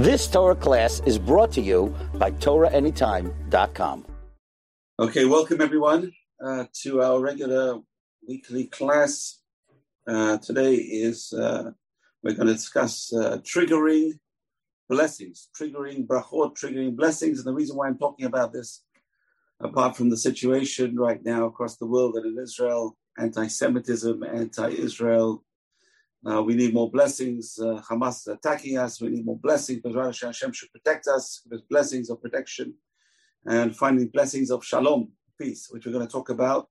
This Torah class is brought to you by TorahAnytime.com. Okay, welcome everyone uh, to our regular weekly class. Uh, today is uh, we're going to discuss uh, triggering blessings, triggering brachot, triggering blessings. And the reason why I'm talking about this, apart from the situation right now across the world and in Israel, anti-Semitism, anti-Israel, uh, we need more blessings. Uh, Hamas is attacking us. We need more blessings. But Hashem should protect us with blessings of protection and finding blessings of shalom, peace, which we're going to talk about.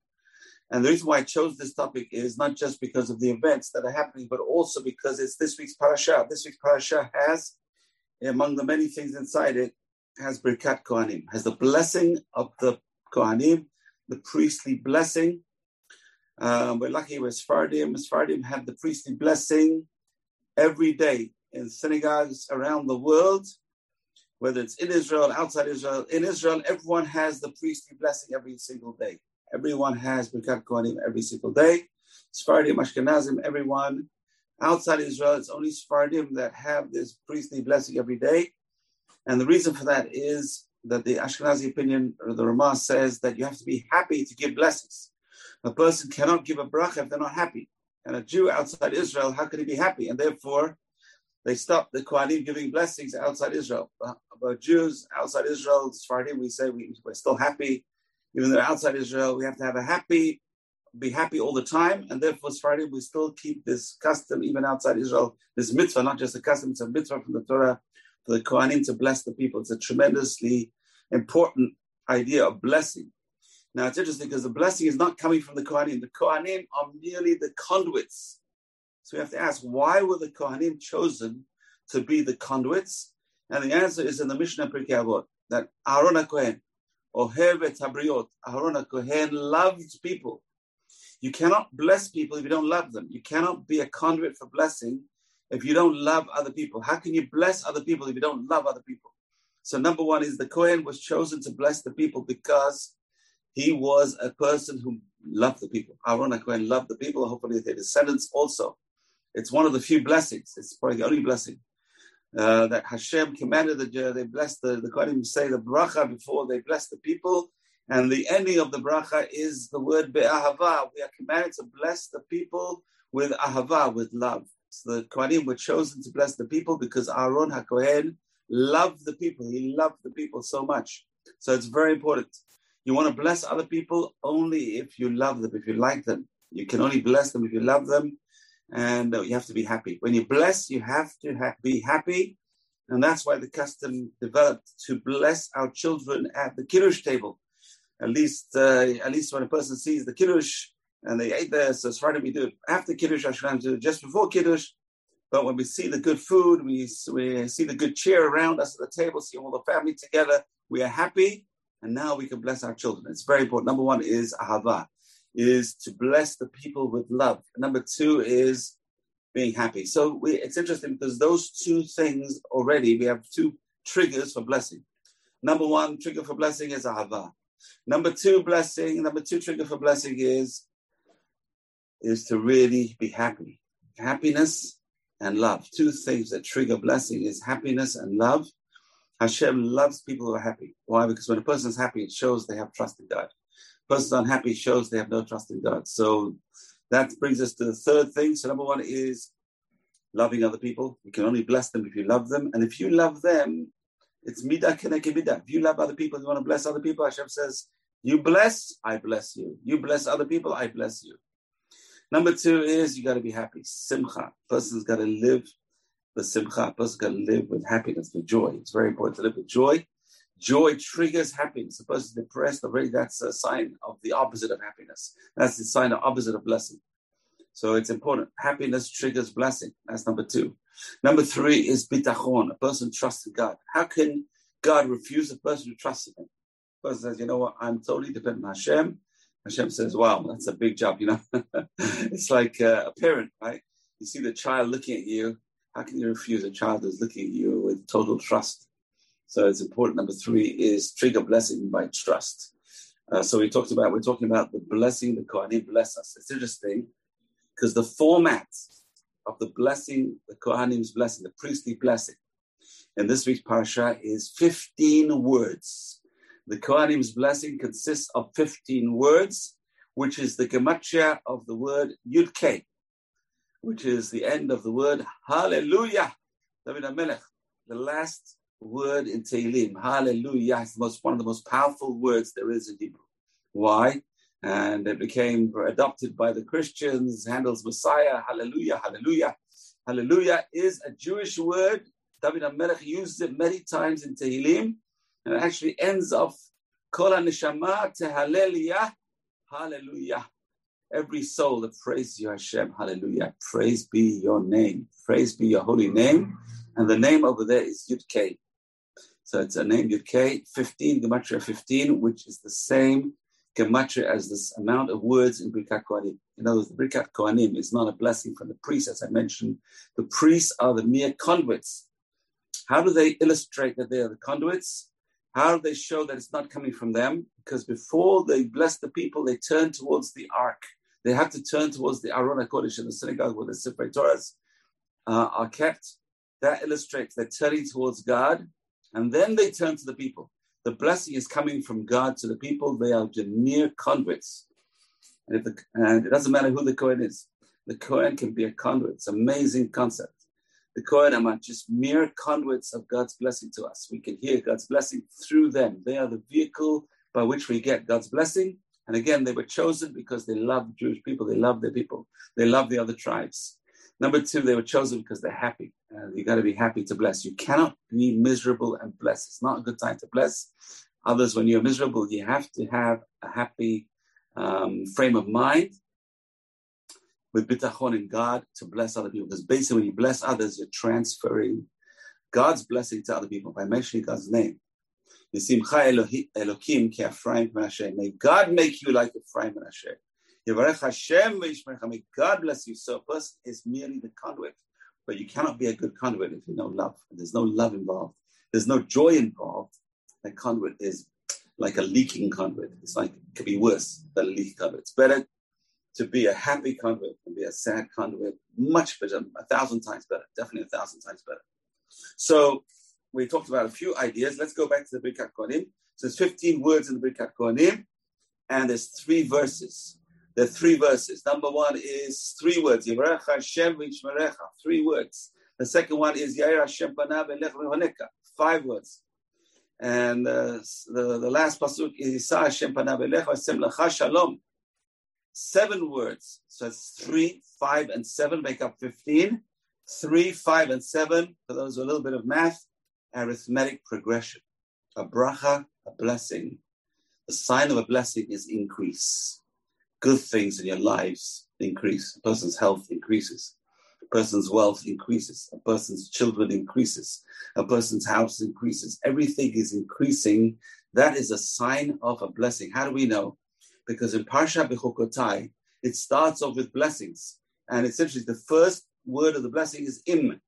And the reason why I chose this topic is not just because of the events that are happening, but also because it's this week's parasha. This week's parasha has, among the many things inside it, has Birkat Kohanim, has the blessing of the Kohanim, the priestly blessing um, we're lucky with Sfardim. Sfardim have the priestly blessing every day in synagogues around the world, whether it's in Israel, outside Israel. In Israel, everyone has the priestly blessing every single day. Everyone has Birkat Kohanim every single day. Sfardim, Ashkenazim, everyone. Outside Israel, it's only Sfardim that have this priestly blessing every day. And the reason for that is that the Ashkenazi opinion, or the Ramah says that you have to be happy to give blessings. A person cannot give a bracha if they're not happy. And a Jew outside Israel, how could he be happy? And therefore, they stopped the Kohanim giving blessings outside Israel. But Jews outside Israel, Sephardim, we say we, we're still happy. Even though outside Israel, we have to have a happy, be happy all the time. And therefore, Sephardim, we still keep this custom even outside Israel, this mitzvah, not just a custom, it's a mitzvah from the Torah for the Kohanim to bless the people. It's a tremendously important idea of blessing. Now it's interesting because the blessing is not coming from the Kohanim. The Kohanim are merely the conduits. So we have to ask, why were the Kohanim chosen to be the conduits? And the answer is in the Mishnah Pirkei Avot that Aaron HaKohen, Ohev et Habriot, Aaron HaKohen loved people. You cannot bless people if you don't love them. You cannot be a conduit for blessing if you don't love other people. How can you bless other people if you don't love other people? So number one is the Kohen was chosen to bless the people because he was a person who loved the people. Aaron Cohen loved the people. Hopefully, their descendants also. It's one of the few blessings. It's probably the only blessing uh, that Hashem commanded that they bless the the Kohanim say the bracha before they bless the people. And the ending of the bracha is the word be'ahava. We are commanded to bless the people with ahava, with love. So the Kohanim were chosen to bless the people because Aaron HaKohen loved the people. He loved the people so much. So it's very important. You want to bless other people only if you love them, if you like them. You can only bless them if you love them, and uh, you have to be happy. When you bless, you have to ha- be happy, and that's why the custom developed to bless our children at the kiddush table. At least, uh, at least when a person sees the kiddush and they ate there, so it's far we do it after kiddush. I do it just before kiddush. But when we see the good food, we, we see the good cheer around us at the table, see all the family together, we are happy and now we can bless our children. It's very important. Number one is ahava, is to bless the people with love. Number two is being happy. So we, it's interesting because those two things already, we have two triggers for blessing. Number one trigger for blessing is ahava. Number two blessing, number two trigger for blessing is is to really be happy. Happiness and love. Two things that trigger blessing is happiness and love. Hashem loves people who are happy. Why? Because when a person is happy, it shows they have trust in God. A person unhappy shows they have no trust in God. So that brings us to the third thing. So number one is loving other people. You can only bless them if you love them. And if you love them, it's midah keneged midah. If you love other people, you want to bless other people, Hashem says, you bless, I bless you. You bless other people, I bless you. Number two is you got to be happy. Simcha. Person's got to live the simcha. A person can live with happiness, with joy. It's very important to live with joy. Joy triggers happiness. A person depressed already, that's a sign of the opposite of happiness. That's the sign of opposite of blessing. So it's important. Happiness triggers blessing. That's number two. Number three is bitachon. A person trusts in God. How can God refuse a person who trusts in Him? A person says, you know what, I'm totally dependent on Hashem. Hashem says, wow, that's a big job, you know. it's like uh, a parent, right? You see the child looking at you how can you refuse a child who's looking at you with total trust? So it's important. Number three is trigger blessing by trust. Uh, so we talked about we're talking about the blessing the Kohanim bless us. It's interesting because the format of the blessing, the Kohanim's blessing, the priestly blessing, in this week's parasha is 15 words. The Kohanim's blessing consists of 15 words, which is the gematria of the word Yud which is the end of the word Hallelujah. David HaMelech, the last word in Tehillim, Hallelujah, is most, one of the most powerful words there is in Hebrew. Why? And it became adopted by the Christians, Handel's Messiah, Hallelujah, Hallelujah. Hallelujah is a Jewish word. David HaMelech uses it many times in Tehillim, and it actually ends off Kol HaNeshama Tehaleliyah, Hallelujah. Every soul that praises you, Hashem, Hallelujah. Praise be your name. Praise be your holy name. And the name over there is Yud Kei. So it's a name Yud Kei, 15, Gematria 15, which is the same gematria as this amount of words in Birkat Kohanim. In other words, the Birkat Kohanim is not a blessing from the priests, as I mentioned. The priests are the mere conduits. How do they illustrate that they are the conduits? How do they show that it's not coming from them? Because before they bless the people, they turn towards the ark. They have to turn towards the Aron HaKodesh in the synagogue where the Sefer Torahs uh, are kept. That illustrates they're turning towards God, and then they turn to the people. The blessing is coming from God to the people. They are the mere conduits. And, the, and it doesn't matter who the Kohen is. The Kohen can be a conduit. It's an amazing concept. The Kohen are just mere conduits of God's blessing to us. We can hear God's blessing through them. They are the vehicle by which we get God's blessing. And again, they were chosen because they love Jewish people. They love their people. They love the other tribes. Number two, they were chosen because they're happy. Uh, you got to be happy to bless. You cannot be miserable and bless. It's not a good time to bless. Others, when you're miserable, you have to have a happy um, frame of mind with bitachon in God to bless other people. Because basically, when you bless others, you're transferring God's blessing to other people by mentioning God's name. May God make you like Ephraim and Asher. May God bless you. So a person is merely the conduit, but you cannot be a good conduit if you know love. There's no love involved. There's no joy involved. That conduit is like a leaking conduit. It's like it could be worse than a leaking conduit. It's better to be a happy conduit than be a sad conduit. Much better, a thousand times better. Definitely a thousand times better. So we talked about a few ideas. Let's go back to the Birkat Kohanim. So there's 15 words in the Birkat Kohanim, and there's three verses. There are three verses. Number one is three words. Hashem Three words. The second one is Yair Hashem Five words. And uh, the, the last pasuk is Isa Hashem Panav Shalom. Seven words. So it's three, five, and seven make up 15. Three, five, and seven, for those with a little bit of math, arithmetic progression. A bracha, a blessing. The sign of a blessing is increase. Good things in your lives increase. A person's health increases. A person's wealth increases. A person's children increases. A person's house increases. Everything is increasing. That is a sign of a blessing. How do we know? Because in Parsha Bechukotai, it starts off with blessings. And essentially, the first word of the blessing is im.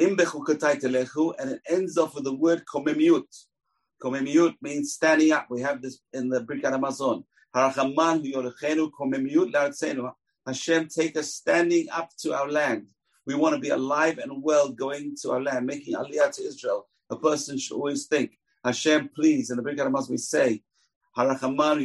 Telechu, and it ends off with the word komemiut. Komemiut means standing up. We have this in the Birkat la'atzenu. Hashem, take us standing up to our land. We want to be alive and well going to our land, making aliyah to Israel. A person should always think, Hashem, please. In the Birkat Hamazon we say, Harachaman.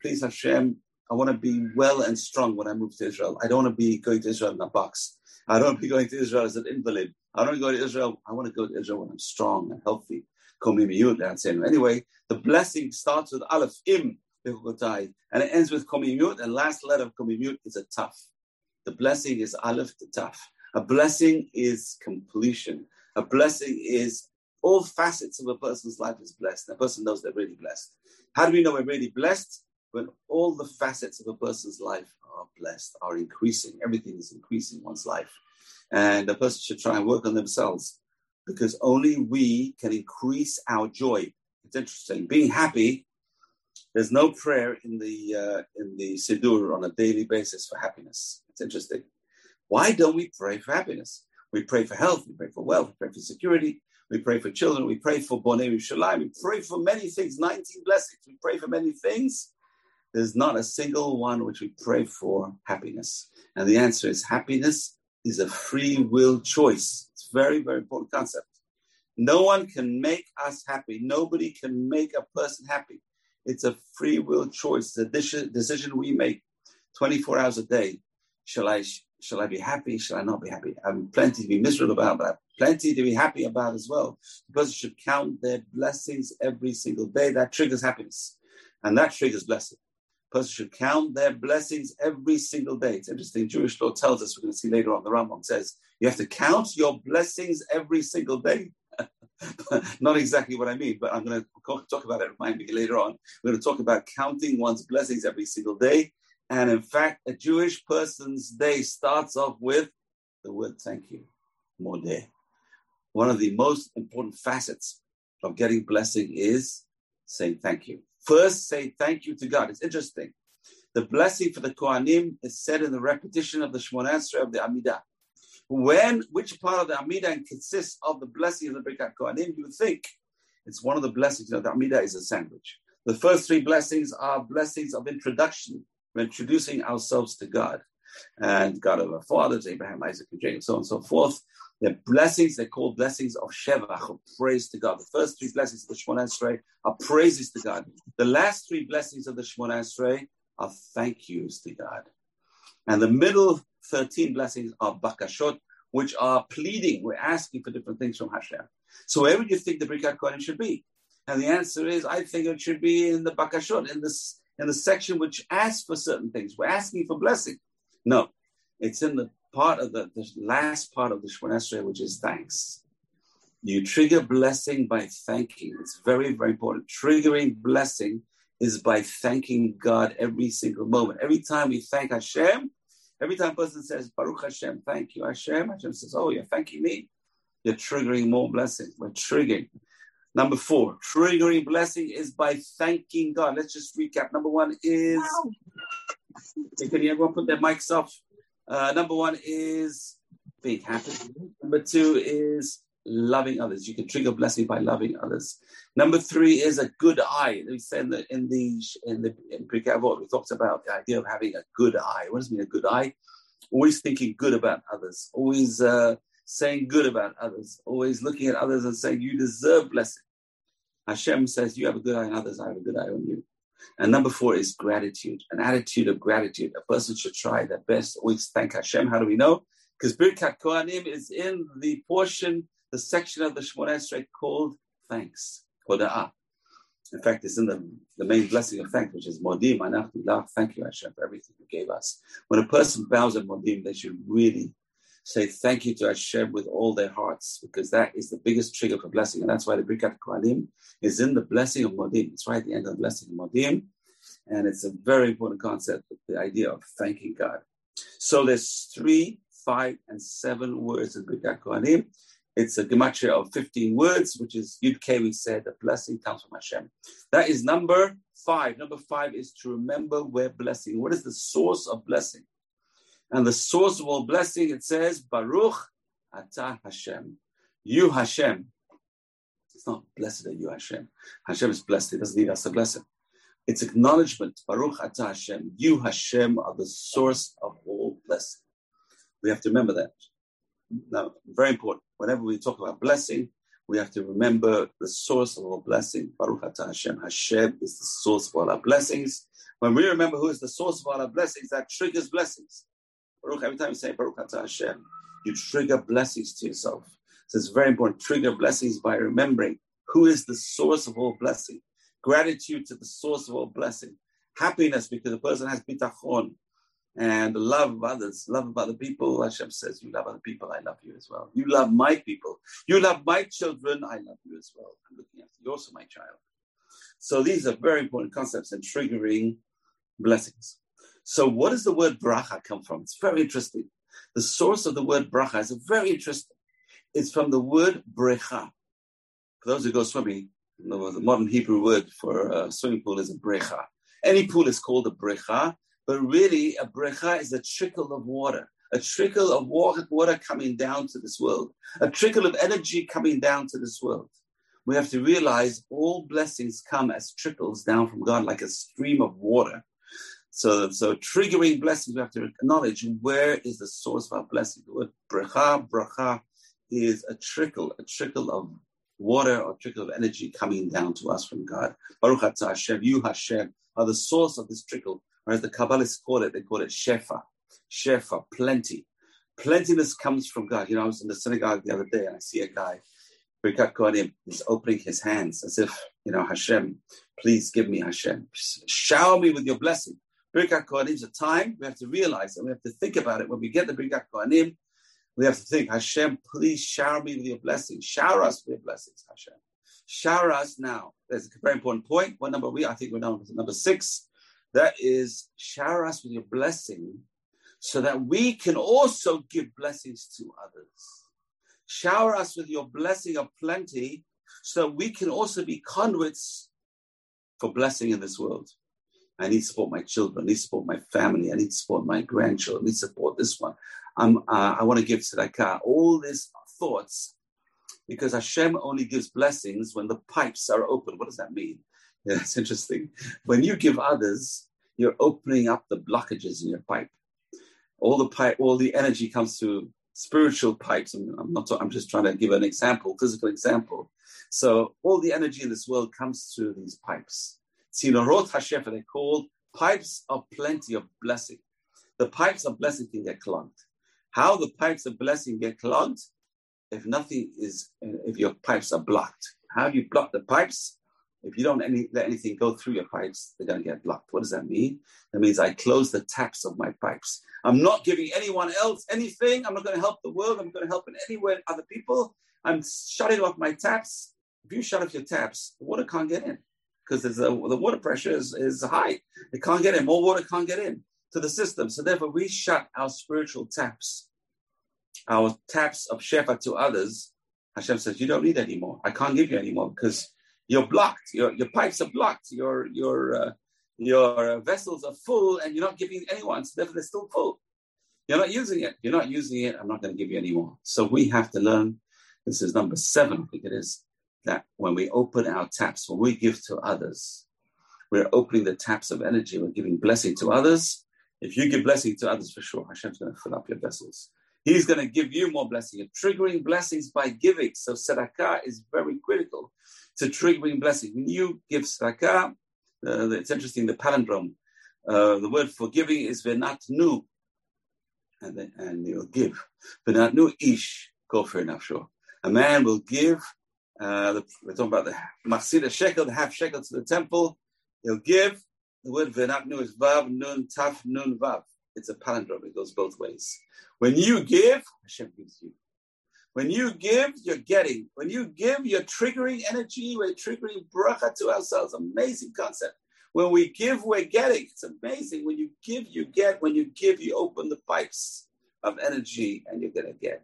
Please, Hashem, I want to be well and strong when I move to Israel. I don't want to be going to Israel in a box. I don't want to be going to Israel as an invalid. I don't go to Israel. I want to go to Israel when I'm strong and healthy. Anyway, the blessing starts with Aleph, Im, and it ends with Komimut, and the last letter of Komimut is a Taf. The blessing is Aleph to Taf. A blessing is completion. A blessing is all facets of a person's life is blessed. A person knows they're really blessed. How do we know we're really blessed? When all the facets of a person's life are blessed, are increasing, everything is increasing in one's life. And a person should try and work on themselves because only we can increase our joy. It's interesting. Being happy, there's no prayer in the uh, in the Siddur on a daily basis for happiness. It's interesting. Why don't we pray for happiness? We pray for health, we pray for wealth, we pray for security, we pray for children, we pray for Bonei Yerushalayim, we pray for many things, 19 blessings, we pray for many things, there's not a single one which we pray for happiness. And the answer is happiness is a free will choice. It's very, very important concept. No one can make us happy. Nobody can make a person happy. It's a free will choice. A decision we make 24 hours a day. Shall I, shall I be happy? Shall I not be happy? I have plenty to be miserable about, but I have plenty to be happy about as well. Because you should count their blessings every single day. That triggers happiness. And that triggers blessing. Person should count their blessings every single day. It's interesting. Jewish law tells us, we're going to see later on, the Rambam says, you have to count your blessings every single day. Not exactly what I mean, but I'm going to talk about it. Remind me later on. We're going to talk about counting one's blessings every single day. And in fact, a Jewish person's day starts off with the word thank you, modeh. One of the most important facets of getting blessing is saying thank you. First, say thank you to God. It's interesting. The blessing for the Kohanim is said in the repetition of the Shemona Esrei of the Amidah. When, which part of the Amidah consists of the blessing of the Birkat Kohanim, you think it's one of the blessings. You know, the Amidah is a sandwich. The first three blessings are blessings of introduction. Introducing ourselves to God and God of our fathers, Abraham, Isaac, and Jacob, so on and so forth. The blessings, they're called blessings of Shevach, of praise to God. The first three blessings of the Shemona Esrei are praises to God. The last three blessings of the Shemona Esrei are thank yous to God. And the middle 13 blessings are bakashot, which are pleading. We're asking for different things from Hashem. So where would you think the Birkat Kohanim should be? And the answer is, I think it should be in the bakashot, in this in the section which asks for certain things. We're asking for blessing. No, it's in the part of the, the last part of the Shemona Esrei, which is thanks. You trigger blessing by thanking. It's very, very important. Triggering blessing is by thanking God every single moment. Every time we thank Hashem, every time a person says, Baruch Hashem, thank you, Hashem, Hashem says, Oh, you're thanking me. You're triggering more blessing. We're triggering. Number four, triggering blessing is by thanking God. Let's just recap. Number one is, wow. can everyone put their mics off? Uh, number one is being happy. Number two is loving others. You can trigger blessing by loving others. Number three is a good eye. We said in the in the in the in we talked about the idea of having a good eye. What does mean a good eye? Always thinking good about others. Always uh, saying good about others. Always looking at others and saying you deserve blessing. Hashem says you have a good eye on others. I have a good eye on you. And number four is gratitude, an attitude of gratitude. A person should try their best, always thank Hashem. How do we know? Because Birkat Kohanim is in the portion, the section of the Shemona Esrei called thanks, Hoda'ah. In fact, it's in the, the main blessing of thanks, which is Modim, Anachtillah, thank you, Hashem, for everything you gave us. When a person bows at Modim, they should really say thank you to Hashem with all their hearts, because that is the biggest trigger for blessing. And that's why the Birkat Kohanim is in the blessing of Modim. It's right at the end of the blessing of Modim. And it's a very important concept, the idea of thanking God. So there's three, five, and seven words in Birkat Kohanim. It's a gematria of 15 words, which is Yud K, we said, the blessing comes from Hashem. That is number five. Number five is to remember where blessing, what is the source of blessing? And the source of all blessing, it says, Baruch Atah Hashem. You Hashem. It's not blessed are you Hashem. Hashem is blessed. He doesn't need us to bless him. It's acknowledgement. Baruch Atah Hashem. You Hashem are the source of all blessing. We have to remember that. Now, very important. Whenever we talk about blessing, we have to remember the source of all blessing. Baruch Atah Hashem. Hashem is the source of all our blessings. When we remember who is the source of all our blessings, that triggers blessings. Baruch, every time you say Baruch Atah Hashem, you trigger blessings to yourself. So it's very important. Trigger blessings by remembering who is the source of all blessing. Gratitude to the source of all blessing. Happiness because the person has bitachon and the love of others, love of other people. Hashem says, You love other people, I love you as well. You love my people. You love my children, I love you as well. I'm looking after you. Also my child. So these are very important concepts in triggering blessings. So, what does the word bracha come from? It's very interesting. The source of the word bracha is very interesting. It's from the word brecha. For those who go swimming, the modern Hebrew word for a swimming pool is a brecha. Any pool is called a brecha, but really a brecha is a trickle of water, a trickle of water coming down to this world, a trickle of energy coming down to this world. We have to realize all blessings come as trickles down from God, like a stream of water. So, so triggering blessings, we have to acknowledge where is the source of our blessing. The word bracha, bracha is a trickle, a trickle of water or trickle of energy coming down to us from God. Baruch Atah Hashem, you Hashem are the source of this trickle, or as the Kabbalists call it, they call it Shefa, Shefa, plenty. Plentiness comes from God. You know, I was in the synagogue the other day and I see a guy, Birkat Kohanim, he's opening his hands as if, you know, Hashem, please give me Hashem. Shower me with your blessing. Birkat Kohanim is a time we have to realize and we have to think about it when we get the Birkat Kohanim we have to think, Hashem, please shower me with your blessings. Shower us with your blessings, Hashem. Shower us now. There's a very important point. What number we? I think we're number, number six. That is, shower us with your blessing so that we can also give blessings to others. Shower us with your blessing of plenty so we can also be conduits for blessing in this world. I need to support my children. I need to support my family. I need to support my grandchildren. I need to support this one. I'm, uh, I want to give tzedakah. All these thoughts, because Hashem only gives blessings when the pipes are open. What does that mean? Yeah, it's interesting. When you give others, you're opening up the blockages in your pipe. All the pipe, all the energy comes through spiritual pipes. I'm, I'm not. I'm just trying to give an example, physical example. So all the energy in this world comes through these pipes. Tzinorot Hashem, they're called pipes of plenty of blessing. The pipes of blessing can get clogged. How the pipes of blessing get clogged? If nothing is, if your pipes are blocked. How do you block the pipes? If you don't any, let anything go through your pipes, they're going to get blocked. What does that mean? That means I close the taps of my pipes. I'm not giving anyone else anything. I'm not going to help the world. I'm going to help in any way other people. I'm shutting off my taps. If you shut off your taps, water can't get in because the water pressure is, is high. It can't get in. More water can't get in to the system. So therefore, we shut our spiritual taps, our taps of shefa to others. Hashem says, you don't need anymore. I can't give you anymore because you're blocked. Your, your pipes are blocked. Your, your, uh, your vessels are full and you're not giving anyone. So therefore, they're still full. You're not using it. You're not using it. I'm not going to give you anymore. So we have to learn. This is number seven, I think it is, that when we open our taps, when we give to others, we're opening the taps of energy. We're giving blessing to others. If you give blessing to others, for sure, Hashem's going to fill up your vessels. He's going to give you more blessing. You're triggering blessings by giving. So tzedakah is very critical to triggering blessing. When you give tzedakah, uh, it's interesting, the palindrome, uh, the word for giving is venatnu, and, and you'll give. Venatnu ish, enough, sure. A man will give, uh, the, we're talking about the masida shekel, the half shekel to the temple. He'll give, the word venatnu is vav, nun, taf, nun, vav. It's a palindrome. It goes both ways. When you give, Hashem gives you. When you give, you're getting. When you give, you're triggering energy. We're triggering bracha to ourselves. Amazing concept. When we give, we're getting. It's amazing. When you give, you get. When you give, you open the pipes of energy and you're going to get.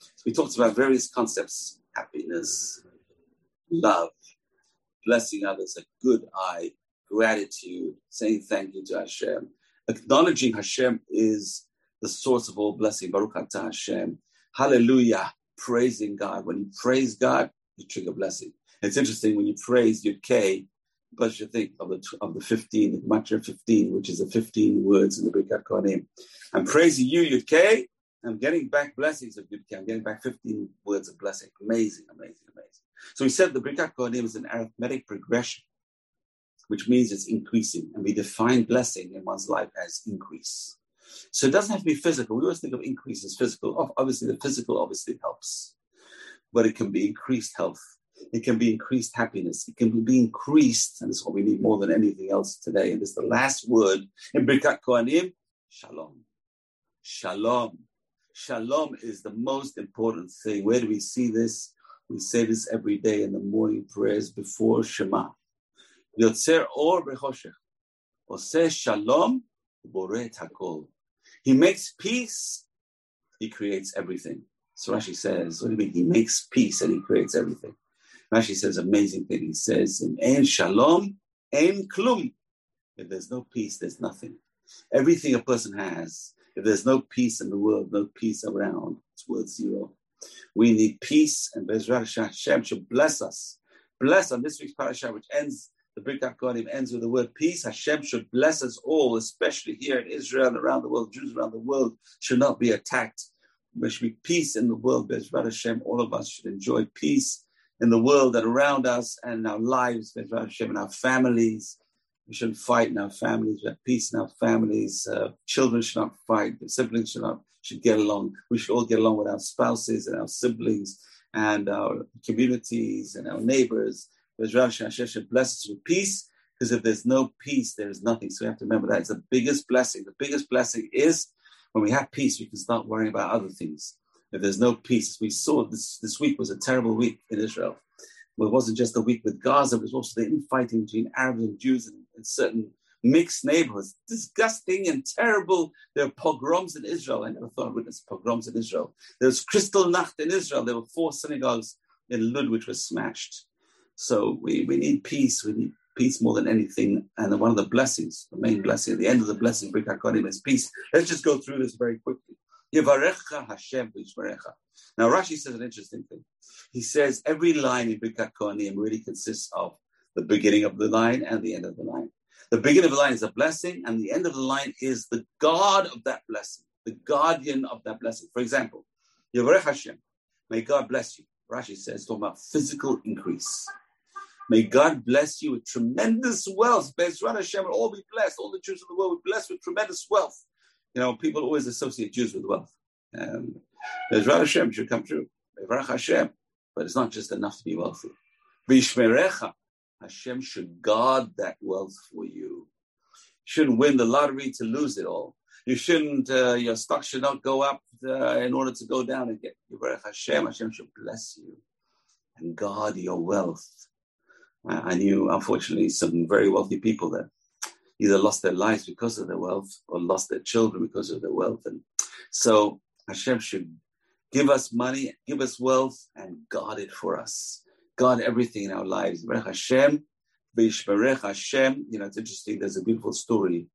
So we talked about various concepts happiness, love, blessing others, a good eye, gratitude, saying thank you to Hashem. Acknowledging Hashem is the source of all blessing. Baruch atah Hashem. Hallelujah. Praising God. When you praise God, you trigger blessing. It's interesting when you praise Yud K, but you think of the of the 15, the Gematria 15, which is the 15 words in the Birkat Kohanim. I'm praising you, Yud K. I'm getting back blessings of Yud K. I'm getting back 15 words of blessing. Amazing, amazing, amazing. So we said the Birkat Kohanim is an arithmetic progression which means it's increasing. And we define blessing in one's life as increase. So it doesn't have to be physical. We always think of increase as physical. Oh, obviously, the physical obviously helps, but it can be increased health. It can be increased happiness. It can be increased, and is what we need more than anything else today. And it's the last word in Birkat Kohanim, shalom. Shalom. Shalom is the most important thing. Where do we see this? We say this every day in the morning prayers before Shema. Yotzer or bechoshech. Ose shalom boret hakol. He makes peace, he creates everything. So Rashi says, what do you mean? He makes peace and he creates everything. Rashi says amazing thing. He says, in en shalom, en klum. If there's no peace, there's nothing. Everything a person has, if there's no peace in the world, no peace around, it's worth zero. We need peace, and Bezrat Hashem should bless us. Bless on this week's parasha, which ends the Birkat Kohanim ends with the word peace. Hashem should bless us all, especially here in Israel and around the world. Jews around the world should not be attacked. There should be peace in the world. Bezrat Hashem, all of us should enjoy peace in the world and around us and our lives, Hashem, in our families. We shouldn't fight in our families. We have peace in our families. Uh, children should not fight. Siblings should not should get along. We should all get along with our spouses and our siblings and our communities and our neighbors. Should bless us with peace because if there's no peace, there is nothing. So we have to remember that it's the biggest blessing. The biggest blessing is when we have peace, we can start worrying about other things. If there's no peace, we saw this this week was a terrible week in Israel. Well, it wasn't just a week with Gaza, it was also the infighting between Arabs and Jews in, in certain mixed neighborhoods. Disgusting and terrible. There are pogroms in Israel. I never thought I'd witness pogroms in Israel. There was Kristallnacht in Israel. There were four synagogues in Lud which were smashed. So we, we need peace. We need peace more than anything. And one of the blessings, the main blessing, the end of the blessing, Birkat Kohanim, is peace. Let's just go through this very quickly. Hashem Now Rashi says an interesting thing. He says every line in Birkat Kohanim really consists of the beginning of the line and the end of the line. The beginning of the line is a blessing, and the end of the line is the God of that blessing, the guardian of that blessing. For example, Yevarech Hashem, may God bless you. Rashi says, talking about physical increase. May God bless you with tremendous wealth. Bezrat Hashem will all be blessed. All the Jews of the world will be blessed with tremendous wealth. You know, people always associate Jews with wealth. Um, and Bezrat Hashem should come true. Hashem. But it's not just enough to be wealthy. Bishmerecha. Hashem should guard that wealth for you. You shouldn't win the lottery to lose it all. You shouldn't, uh, your stock should not go up uh, in order to go down again. Hashem, Hashem should bless you and guard your wealth. I knew, unfortunately, some very wealthy people that either lost their lives because of their wealth or lost their children because of their wealth. And so Hashem should give us money, give us wealth, and guard it for us. Guard everything in our lives. Hashem, Hashem. You know, it's interesting. There's a beautiful story.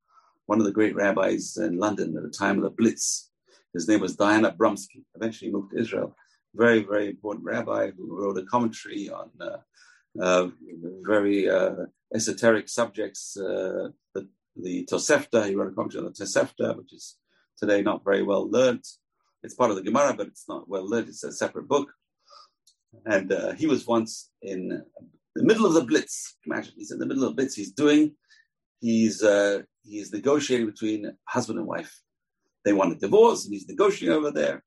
One of the great rabbis in London at the time of the Blitz, his name was Dayan Abramsky. Eventually moved to Israel. Very, very important rabbi who wrote a commentary on uh, uh, very uh, esoteric subjects. Uh, the, the Tosefta, he wrote a commentary on the Tosefta, which is today not very well learned. It's part of the Gemara, but it's not well learned. It's a separate book. And uh, he was once in the middle of the Blitz. Imagine he's in the middle of the Blitz. He's doing, he's uh, he's negotiating between husband and wife. They want a divorce, and he's negotiating over there.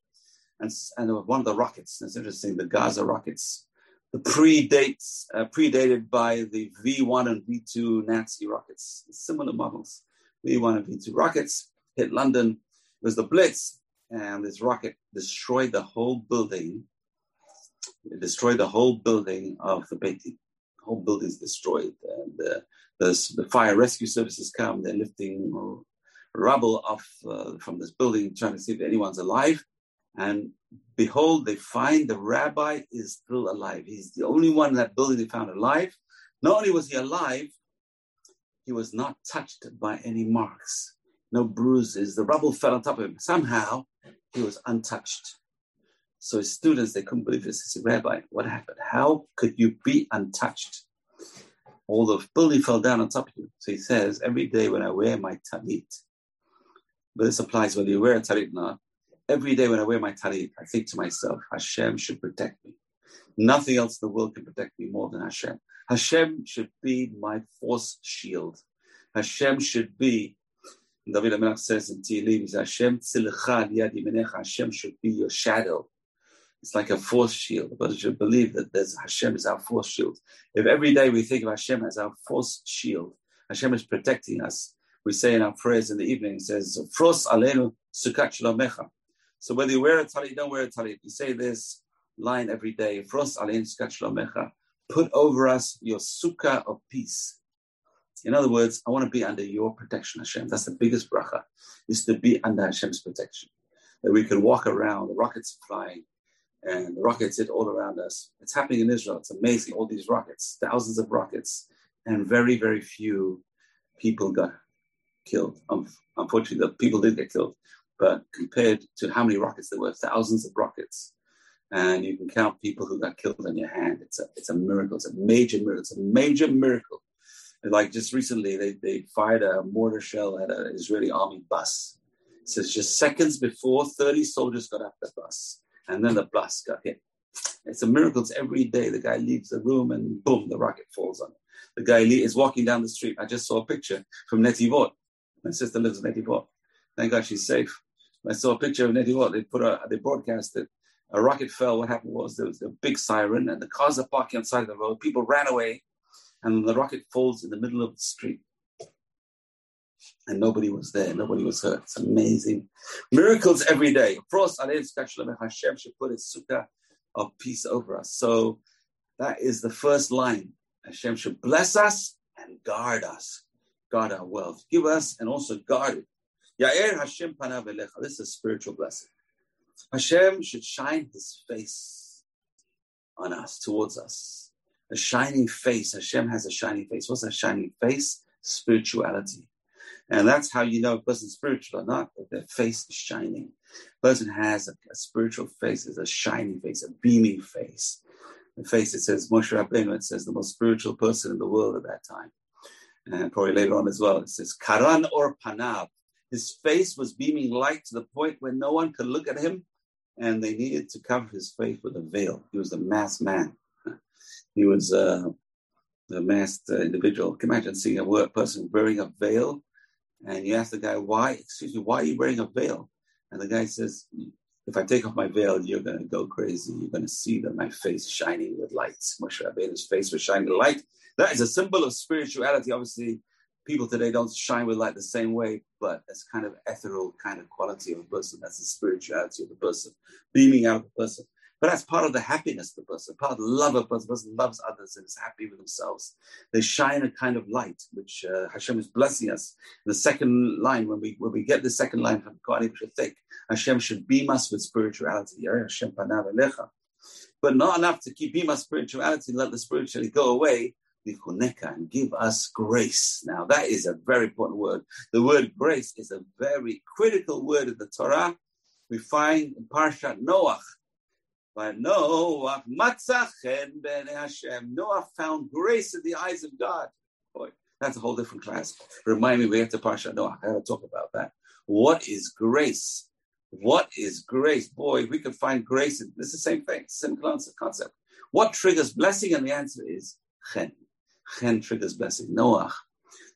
And, and one of the rockets, it's interesting, the Gaza rockets the predates uh, predated by the V1 and V2 Nazi rockets, similar models. V1 and V2 rockets hit London. It was the Blitz, and this rocket destroyed the whole building. It destroyed the whole building of the Beit The whole building is destroyed, and uh, the, the fire rescue services come. They're lifting rubble off uh, from this building, trying to see if anyone's alive. And behold, they find the rabbi is still alive. He's the only one in that building they found alive. Not only was he alive, he was not touched by any marks, no bruises. The rubble fell on top of him. Somehow, he was untouched. So his students, they couldn't believe this. They said, Rabbi, what happened? How could you be untouched? All the building fell down on top of you. So he says, every day when I wear my talit, but this applies whether you wear a talit or not, Every day when I wear my talit, I think to myself, Hashem should protect me. Nothing else in the world can protect me more than Hashem. Hashem should be my force shield. Hashem should be, David HaMelech says in Tehillim, Hashem Hashem should be your shadow. It's like a force shield. But you should believe that there's Hashem is our force shield. If every day we think of Hashem as our force shield, Hashem is protecting us. We say in our prayers in the evening, it says, Fros alenu sukat shalomecha. So whether you wear a talit, don't wear a talit, you say this line every day. Fros alenu sukat shalomecha. Put over us your sukkah of peace. In other words, I want to be under your protection, Hashem. That's the biggest bracha, is to be under Hashem's protection. That we can walk around, the rockets flying, and the rockets hit all around us. It's happening in Israel. It's amazing. All these rockets, thousands of rockets, and very, very few people got killed. Um, unfortunately, the people did get killed. But compared to how many rockets there were, thousands of rockets, and you can count people who got killed on your hand. It's a it's a miracle. It's a major miracle. It's a major miracle. And like just recently, they, they fired a mortar shell at an Israeli army bus. It says just seconds before, 30 soldiers got off the bus, and then the bus got hit. It's a miracle It's every day. The guy leaves the room and boom, the rocket falls on him. The guy is walking down the street. I just saw a picture from Netivot. My sister lives in Netivot. Thank God she's safe. I saw a picture of Netivot. They put a, they broadcast it. A rocket fell. What happened was there was a big siren and the cars are parking on the side of the road. People ran away and the rocket falls in the middle of the street. And nobody was there. Nobody was hurt. It's amazing. Miracles every day. Frost Hashem should put his sukkah of peace over us. So that is the first line. Hashem should bless us and guard us, guard our wealth, give us and also guard it. Ya'er Hashem This is a spiritual blessing. Hashem should shine His face on us, towards us. A shining face. Hashem has a shining face. What's a shining face? Spirituality. And that's how you know a person's spiritual or not, their face is shining. A person has a, a spiritual face, is a shining face, a beaming face. The face, it says Moshe Rabbeinu, it says the most spiritual person in the world at that time. And probably later on as well, it says Karan or Panav. His face was beaming light to the point where no one could look at him, and they needed to cover his face with a veil. He was a masked man. He was uh, a masked uh, individual. Can you imagine seeing a person wearing a veil and you ask the guy, why, excuse me, why are you wearing a veil? And the guy says, if I take off my veil, you're going to go crazy. You're going to see that my face shining with lights. Moshe Rabbeinu's face was shining with light. That is a symbol of spirituality. Obviously, people today don't shine with light the same way, but it's kind of ethereal kind of quality of a person. That's the spirituality of the person, beaming out of the person. But that's part of the happiness of the person, part of the love of the person. The person loves others and is happy with themselves. They shine a kind of light, which uh, Hashem is blessing us. The second line, when we when we get the second line from Hashem should beam us with spirituality. But not enough to keep beam us spirituality, let the spirituality go away and give us grace. Now, that is a very important word. The word grace is a very critical word in the Torah. We find in Parshat Noach, but Noah, Matzachen ben Hashem. Noah found grace in the eyes of God. Boy, that's a whole different class. Remind me, we have to Parsha Noah. I gotta talk about that. What is grace? What is grace? Boy, we could find grace. In, it's the same thing, same concept. What triggers blessing? And the answer is chen. Chen triggers blessing. Noah.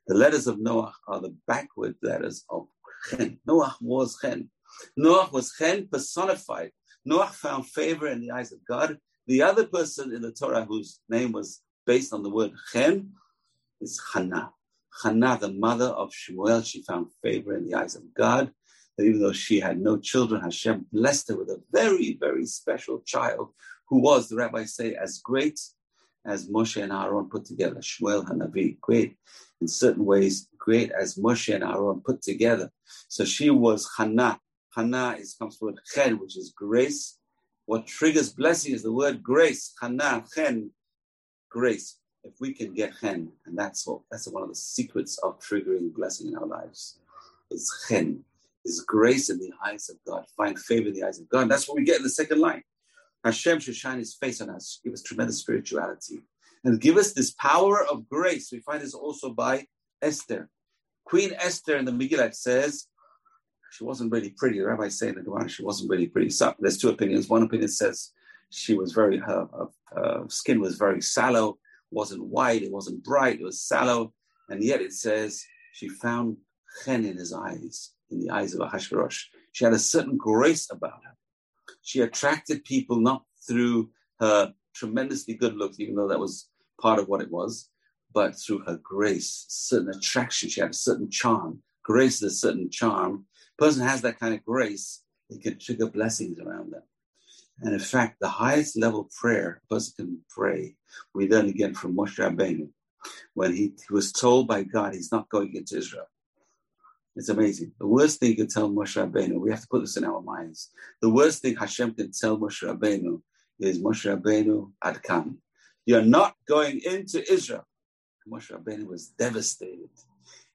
The letters of Noah are the backward letters of chen. Noah was chen. Noah was chen personified. Noah found favor in the eyes of God. The other person in the Torah whose name was based on the word chen is Hannah. Hannah, the mother of Shemuel, she found favor in the eyes of God. That even though she had no children, Hashem blessed her with a very, very special child who was, the rabbis say, as great as Moshe and Aaron put together. Shmuel Hanavi, great in certain ways, great as Moshe and Aaron put together. So she was Hannah, Hana is comes from chen, which is grace. What triggers blessing is the word grace. Hana, chen, grace. If we can get chen, and that's what that's one of the secrets of triggering blessing in our lives. Is chen, is grace in the eyes of God. Find favor in the eyes of God. That's what we get in the second line. Hashem should shine His face on us, give us tremendous spirituality, and give us this power of grace. We find this also by Esther. Queen Esther in the Megillah says, she wasn't really pretty. The rabbis say in the Gemara she wasn't really pretty. So there's two opinions. One opinion says she was very her, her, skin was very sallow, wasn't white, it wasn't bright, it was sallow, and yet it says she found chen in his eyes, in the eyes of Ahasuerus. She had a certain grace about her. She attracted people not through her tremendously good looks, even though that was part of what it was, but through her grace, certain attraction. She had a certain charm. Grace is a certain charm person has that kind of grace, it can trigger blessings around them. And in fact, the highest level prayer a person can pray, we learn again from Moshe Rabbeinu, when he, he was told by God he's not going into Israel. It's amazing. The worst thing you can tell Moshe Rabbeinu, we have to put this in our minds. The worst thing Hashem can tell Moshe Rabbeinu is Moshe Rabbeinu Adkan. You're not going into Israel. Moshe Rabbeinu was devastated.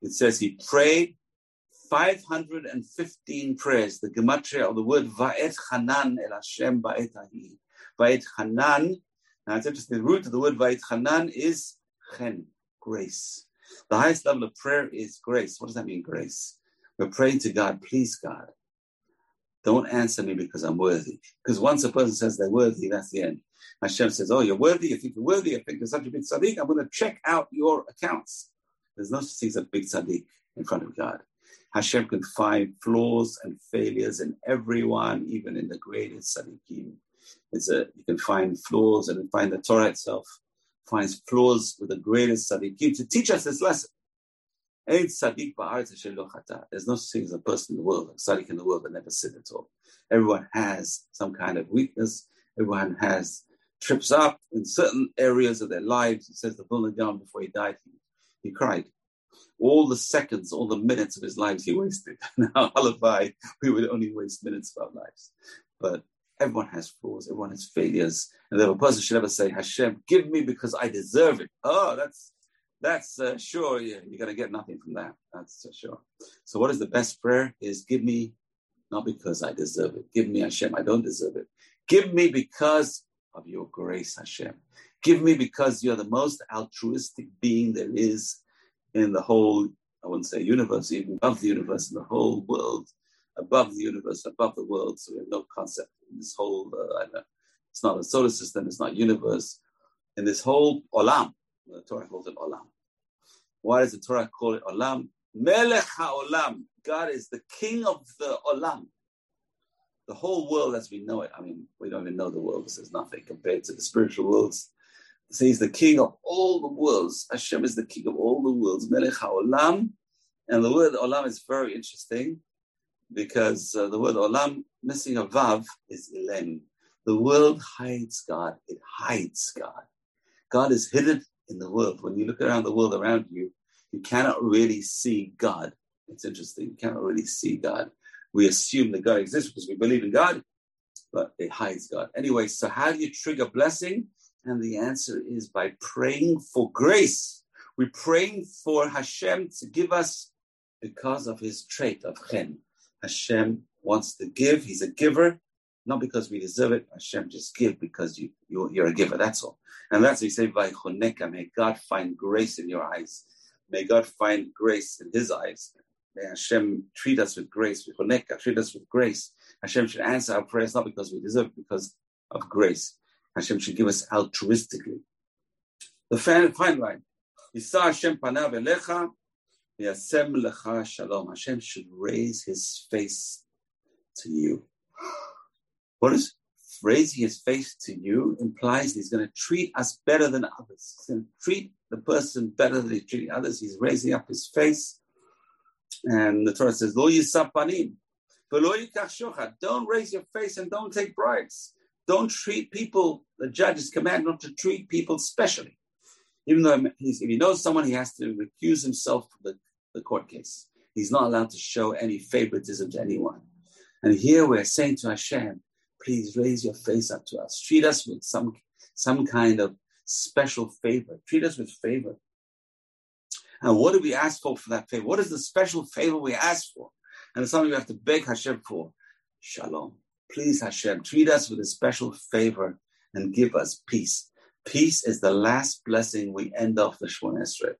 It says he prayed 515 prayers, the gematria of the word Va'et Hanan El Hashem Ba'et Ahi. Va'et Hanan, now it's interesting, the root of the word Va'etchanan is Chen, grace. The highest level of prayer is grace. What does that mean, grace? We're praying to God, please God, Don't answer me because I'm worthy. Because once a person says they're worthy, that's the end. Hashem says, Oh, you're worthy. You think you're worthy. You think you're such a big tzaddik. I'm going to check out your accounts. There's no such thing as a big tzaddik in front of God. Hashem can find flaws and failures in everyone, even in the greatest tzaddikim. It's a, you can find flaws and find the Torah itself finds flaws with the greatest tzaddikim to teach us this lesson. There's no such thing as a person in the world, a tzaddik in the world that never sinned at all. Everyone has some kind of weakness. Everyone has trips up in certain areas of their lives. It says the Vilna Gaon before he died, he, he cried. All the seconds, all the minutes of his lives he wasted. now, Halavai, we would only waste minutes of our lives. But everyone has flaws, everyone has failures. And then a person should never say, Hashem, give me because I deserve it. Oh, that's that's uh, sure, yeah, you're going to get nothing from that. That's uh, sure. So, what is the best prayer? Is give me not because I deserve it. Give me Hashem, I don't deserve it. Give me because of your grace, Hashem. Give me because you're the most altruistic being there is in the whole, I wouldn't say universe, even above the universe, in the whole world, above the universe, above the world. So we have no concept in this whole, uh, it's not a solar system, it's not universe. In this whole olam, the Torah calls it olam. Why does the Torah call it olam? Melech haolam. God is the king of the olam. The whole world as we know it. I mean, we don't even know the world. This is nothing compared to the spiritual worlds. So he's the king of all the worlds. Hashem is the king of all the worlds. Melech haolam. And the word olam is very interesting because uh, the word olam, missing a vav, is ilem. The world hides God. It hides God. God is hidden in the world. When you look around the world around you, you cannot really see God. It's interesting. You cannot really see God. We assume that God exists because we believe in God, but it hides God. Anyway, so how do you trigger blessing? And the answer is by praying for grace. We're praying for Hashem to give us because of his trait of chen. Hashem wants to give. He's a giver not because we deserve it. Hashem just give because you, you are a giver. That's all. And that's what you say, Vaychoneka. May God find grace in your eyes. May God find grace in His eyes. May Hashem treat us with grace. Vaychoneka, treat us with grace. Hashem should answer our prayers not because we deserve it, because of grace. Hashem should give us altruistically. The final, line. Yisa Hashem panav elecha, yasem lecha shalom. Hashem should raise His face to you. What is raising his face to you implies he's going to treat us better than others. He's going to treat the person better than he's treating others. He's raising up his face. And the Torah says, Lo yisapanim. Don't raise your face and don't take bribes. Don't treat people, the judge's command not to treat people specially. Even though if he knows someone, he has to recuse himself from the, the court case. He's not allowed to show any favoritism to anyone. And here we're saying to Hashem, please raise your face up to us. Treat us with some, some kind of special favor. Treat us with favor. And what do we ask for for that favor? What is the special favor we ask for? And it's something we have to beg Hashem for. Shalom. Please, Hashem, treat us with a special favor and give us peace. Peace is the last blessing we end off the Shemona Esrei.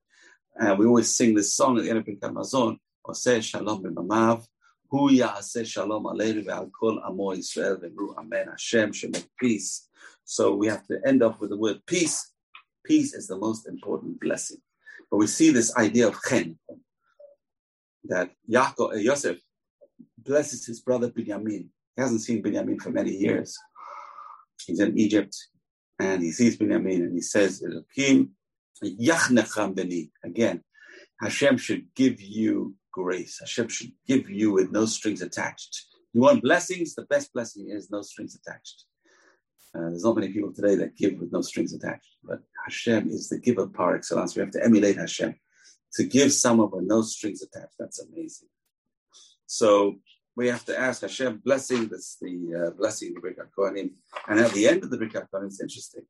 And we always sing this song at the end of Birkat Hamazon, Oseh Shalom B'mamav, Hu Ya'aseh Shalom Aleinu Ve'al Kol Amo Yisrael Ve'ru Amen. Hashem make peace. So we have to end up with the word peace. Peace is the most important blessing. But we see this idea of chen, that Yaakov, Yosef blesses his brother Binyamin. He hasn't seen Binyamin for many years. He's in Egypt and he sees Binyamin and he says, Yachnecham Beni. Again, Hashem should give you grace. Hashem should give you with no strings attached. You want blessings? The best blessing is no strings attached. Uh, there's not many people today that give with no strings attached, but Hashem is the giver par excellence. We have to emulate Hashem. To give someone with no strings attached, that's amazing. So we have to ask Hashem blessing. That's the uh, blessing of the Birkat Kohanim. And at the end of the Birkat Kohanim, it's interesting.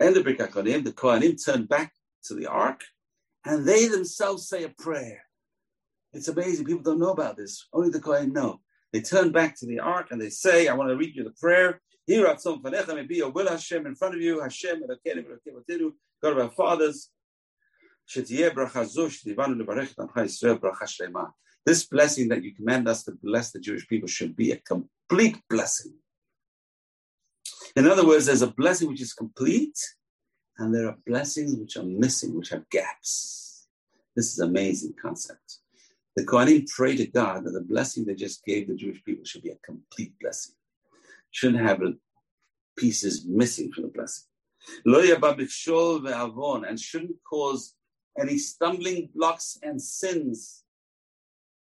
End of Birkat Kohanim, the Kohanim turn back to the ark and they themselves say a prayer. It's amazing. People don't know about this. Only the Kohen know. They turn back to the ark and they say, I want to read you the prayer. Here at some fanecha may be a will Hashem in front of you, Hashem God of our fathers. That This blessing that you command us to bless the Jewish people should be a complete blessing. In other words, there's a blessing which is complete, and there are blessings which are missing, which have gaps. This is an amazing concept. The Kohanim pray to God that the blessing they just gave the Jewish people should be a complete blessing. Shouldn't have pieces missing from the blessing. And shouldn't cause any stumbling blocks and sins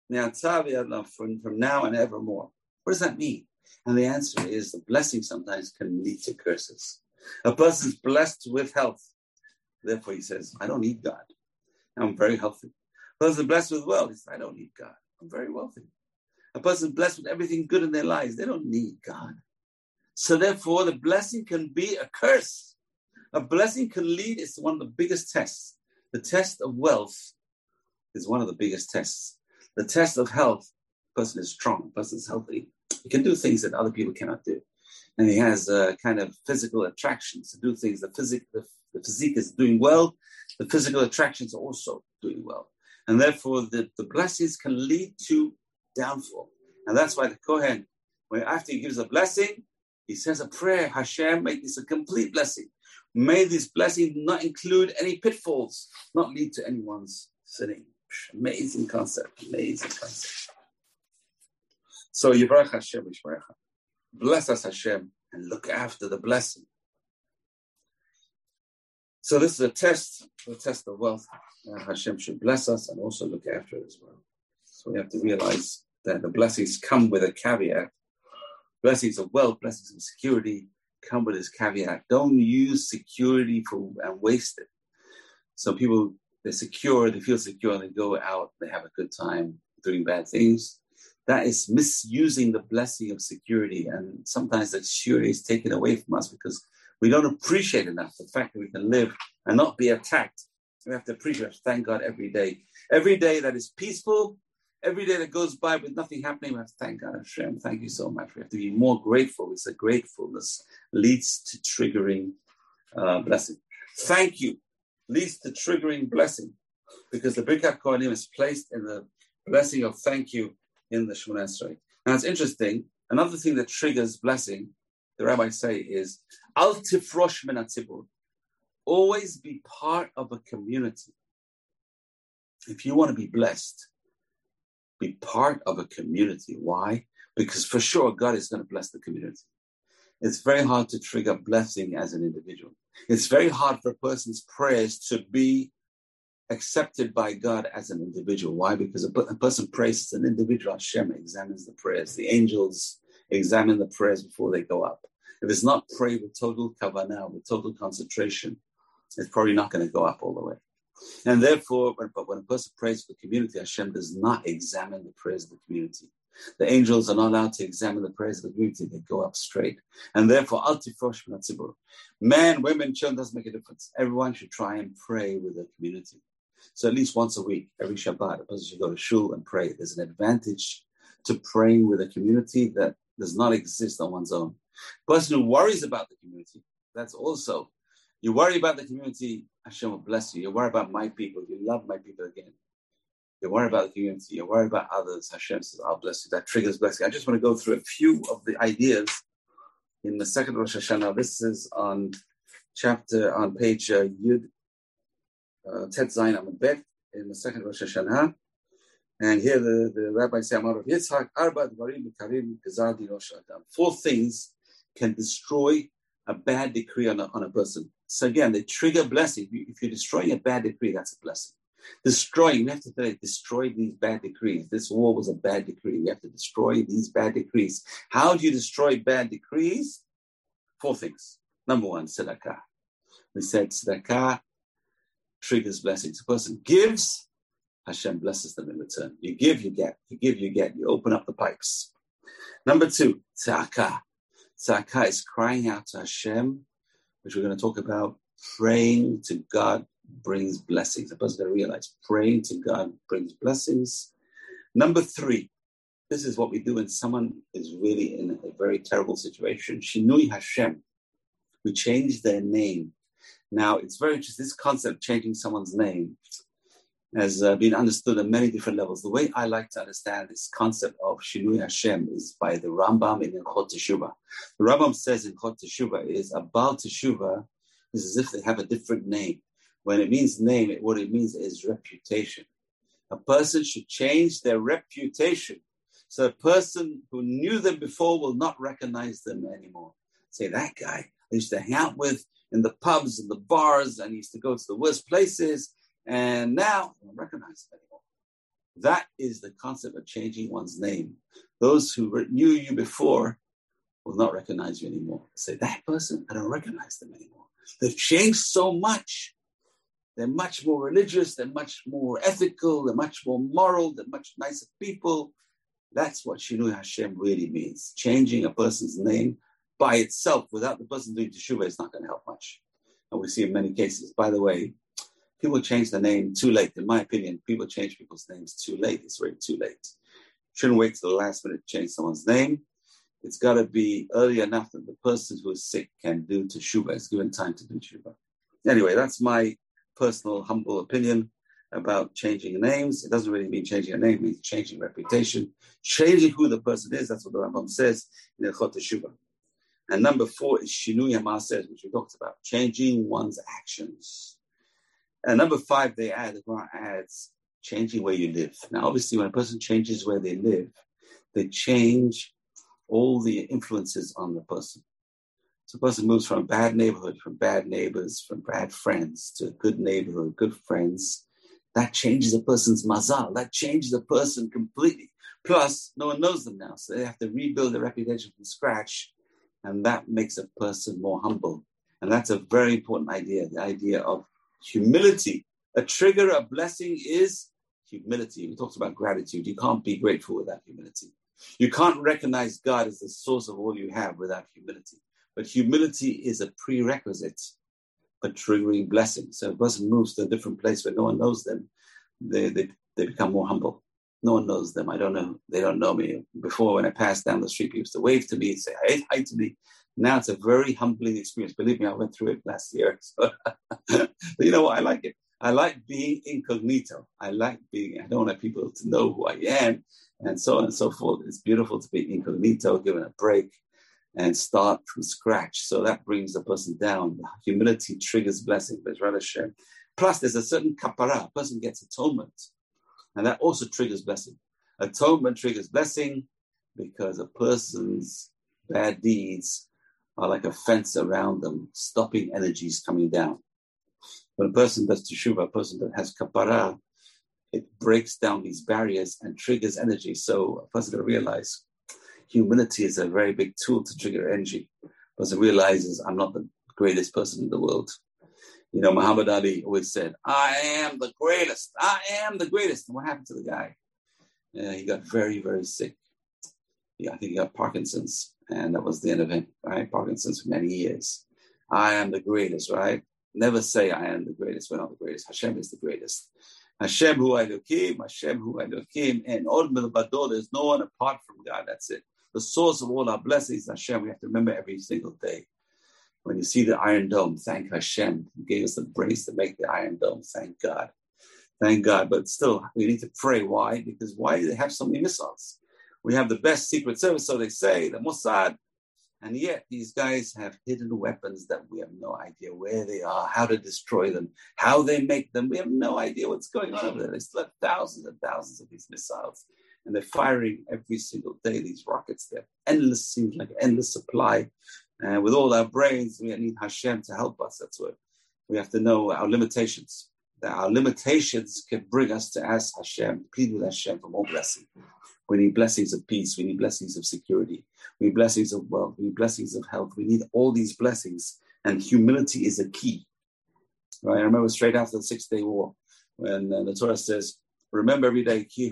from, from now and evermore. What does that mean? And the answer is the blessing sometimes can lead to curses. A person's blessed with health. Therefore, he says, I don't need God. I'm very healthy. A person blessed with wealth, he says, I don't need God. I'm very wealthy. A person blessed with everything good in their lives, they don't need God. So therefore, the blessing can be a curse. A blessing can lead is one of the biggest tests. The test of wealth is one of the biggest tests. The test of health, person is strong, person is healthy. He can do things that other people cannot do. And he has a kind of physical attractions to do things. The, physic, the, the physique is doing well. The physical attractions are also doing well. And therefore, the, the blessings can lead to downfall. And that's why the Kohen, when after he gives a blessing, he says a prayer, Hashem, make this a complete blessing. May this blessing not include any pitfalls, not lead to anyone's sinning. Amazing concept, amazing concept. So Yivrach Hashem Yishmarecha. Bless us Hashem and look after the blessing. So this is a test, a test of wealth. Uh, Hashem should bless us and also look after it as well. So we have to realize that the blessings come with a caveat. Blessings of wealth, blessings of security come with this caveat. Don't use security for and waste it. So people they're secure, they feel secure, they go out, they have a good time doing bad things. That is misusing the blessing of security. And sometimes that security is taken away from us because we don't appreciate enough the fact that we can live and not be attacked. We have to appreciate, thank God every day. Every day that is peaceful, every day that goes by with nothing happening, we have to thank God. Hashem, thank you so much. We have to be more grateful. It's a gratefulness leads to triggering uh, blessing. Thank you leads to triggering blessing because the Birkat Kohanim is placed in the blessing of thank you in the Shemona Esrei. Now it's interesting. Another thing that triggers blessing, the rabbis say, is al tifrosh min Always be part of a community. If you want to be blessed, be part of a community. Why? Because for sure God is going to bless the community. It's very hard to trigger blessing as an individual. It's very hard for a person's prayers to be accepted by God as an individual. Why? Because a, a person prays as an individual. Hashem examines the prayers. The angels examine the prayers before they go up. If it's not prayed with total kavanah, with total concentration, it's probably not going to go up all the way. And therefore, but when a person prays for the community, Hashem does not examine the prayers of the community. The angels are not allowed to examine the prayers of the community, they go up straight. And therefore, altifosh men, women, children doesn't make a difference. Everyone should try and pray with the community. So at least once a week, every Shabbat, a person should go to shul and pray. There's an advantage to praying with a community that does not exist on one's own. Person who worries about the community, that's also, you worry about the community, Hashem will bless you. You worry about my people, you love my people again. You worry about the community, you worry about others, Hashem says, I'll bless you. That triggers blessing. I just want to go through a few of the ideas in the second Rosh Hashanah. This is on chapter, on page uh, Yud uh, Tet Zayin Amud in the second Rosh Hashanah. And here the, the rabbi says, Adam. Four things can destroy a bad decree on a, on a person. So again, they trigger blessing. If you're destroying a bad decree, that's a blessing. Destroying, we have to say, destroy these bad decrees. This war was a bad decree. We have to destroy these bad decrees. How do you destroy bad decrees? Four things. Number one, tzedakah. We said tzedakah triggers blessings. A person gives, Hashem blesses them in return. You give, you get. You give, you get. You open up the pipes. Number two, tze'akah. Tze'akah is crying out to Hashem, which we're going to talk about. Praying to God brings blessings. A person to realize praying to God brings blessings. Number three, this is what we do when someone is really in a very terrible situation. Shinui Hashem. We change their name now, it's very interesting, this concept changing someone's name. has uh, been understood on many different levels. The way I like to understand this concept of Shinui Hashem is by the Rambam in Chot Teshuvah. The Rambam says in Chot Teshuvah is about Teshuvah is as if they have a different name. When it means name, what it means is reputation. A person should change their reputation. So a person who knew them before will not recognize them anymore. Say, that guy I used to hang out with in the pubs and the bars, and used to go to the worst places, and now I don't recognize them anymore. That is the concept of changing one's name. Those who knew you before will not recognize you anymore. Say, that person, I don't recognize them anymore. They've changed so much. They're much more religious, they're much more ethical, they're much more moral, they're much nicer people. That's what Shinui Hashem really means. Changing a person's name by itself without the person doing teshuva is not going to help much. And we see in many cases, by the way, people change the name too late. In my opinion, people change people's names too late. It's really too late. Shouldn't wait till the last minute to change someone's name. It's got to be early enough that the person who is sick can do teshuva. It's given time to do teshuva. Anyway, that's my personal, humble opinion about changing names. It doesn't really mean changing a name, it means changing reputation, changing who the person is. That's what the Rambam says in the Chot Teshuvah. And number four is Shinui says, which we talked about, changing one's actions. And number five, they add, the Quran adds, changing where you live. Now, obviously, when a person changes where they live, they change all the influences on the person. So a person moves from a bad neighborhood, from bad neighbors, from bad friends to a good neighborhood, good friends. That changes a person's mazal. That changes a person completely. Plus, no one knows them now, so they have to rebuild their reputation from scratch, and that makes a person more humble. And that's a very important idea the idea of humility. A trigger of blessing is humility. We talked about gratitude. You can't be grateful without humility. You can't recognize God as the source of all you have without humility. But humility is a prerequisite for triggering blessings. So a person moves to a different place where no one knows them, they, they, they become more humble. No one knows them. I don't know. They don't know me. Before, when I passed down the street, people used to wave to me, and say hi, hi to me. Now it's a very humbling experience. Believe me, I went through it last year. So but you know what? I like it. I like being incognito. I like being, I don't want people to know who I am and so on and so forth. It's beautiful to be incognito, given a break and start from scratch. So that brings the person down. Humility triggers blessing, Plus, there's a certain kapara, a person gets atonement, and that also triggers blessing. Atonement triggers blessing because a person's bad deeds are like a fence around them, stopping energies coming down. When a person does teshuva, a person that has kapara, it breaks down these barriers and triggers energy. So a person will realize humility is a very big tool to trigger energy. Because it realizes I'm not the greatest person in the world. You know, Muhammad Ali always said, I am the greatest. I am the greatest. And what happened to the guy? Uh, he got very, very sick. Yeah, I think he got Parkinson's. And that was the end of him, right? Parkinson's for many years. I am the greatest, right? Never say I am the greatest. We're not the greatest. Hashem is the greatest. Hashem hu Elohim, Hashem hu Elohim, and Od Milvado, there's no one apart from God. That's it the source of all our blessings, Hashem, we have to remember every single day. When you see the Iron Dome, thank Hashem. He gave us the brains to make the Iron Dome. Thank God. Thank God. But still, we need to pray. Why? Because why do they have so many missiles? We have the best secret service, so they say, the Mossad. And yet, these guys have hidden weapons that we have no idea where they are, how to destroy them, how they make them. We have no idea what's going on over there. They still have thousands and thousands of these missiles and they're firing every single day these rockets. They're endless, seems like endless supply. And with all our brains, we need Hashem to help us. That's what we have to know our limitations. That our limitations can bring us to ask Hashem, plead with Hashem for more blessing. We need blessings of peace. We need blessings of security. We need blessings of wealth. We need blessings of health. We need all these blessings. And humility is a key. Right? I remember straight after the Six Day War when uh, the Torah says, Remember every day, He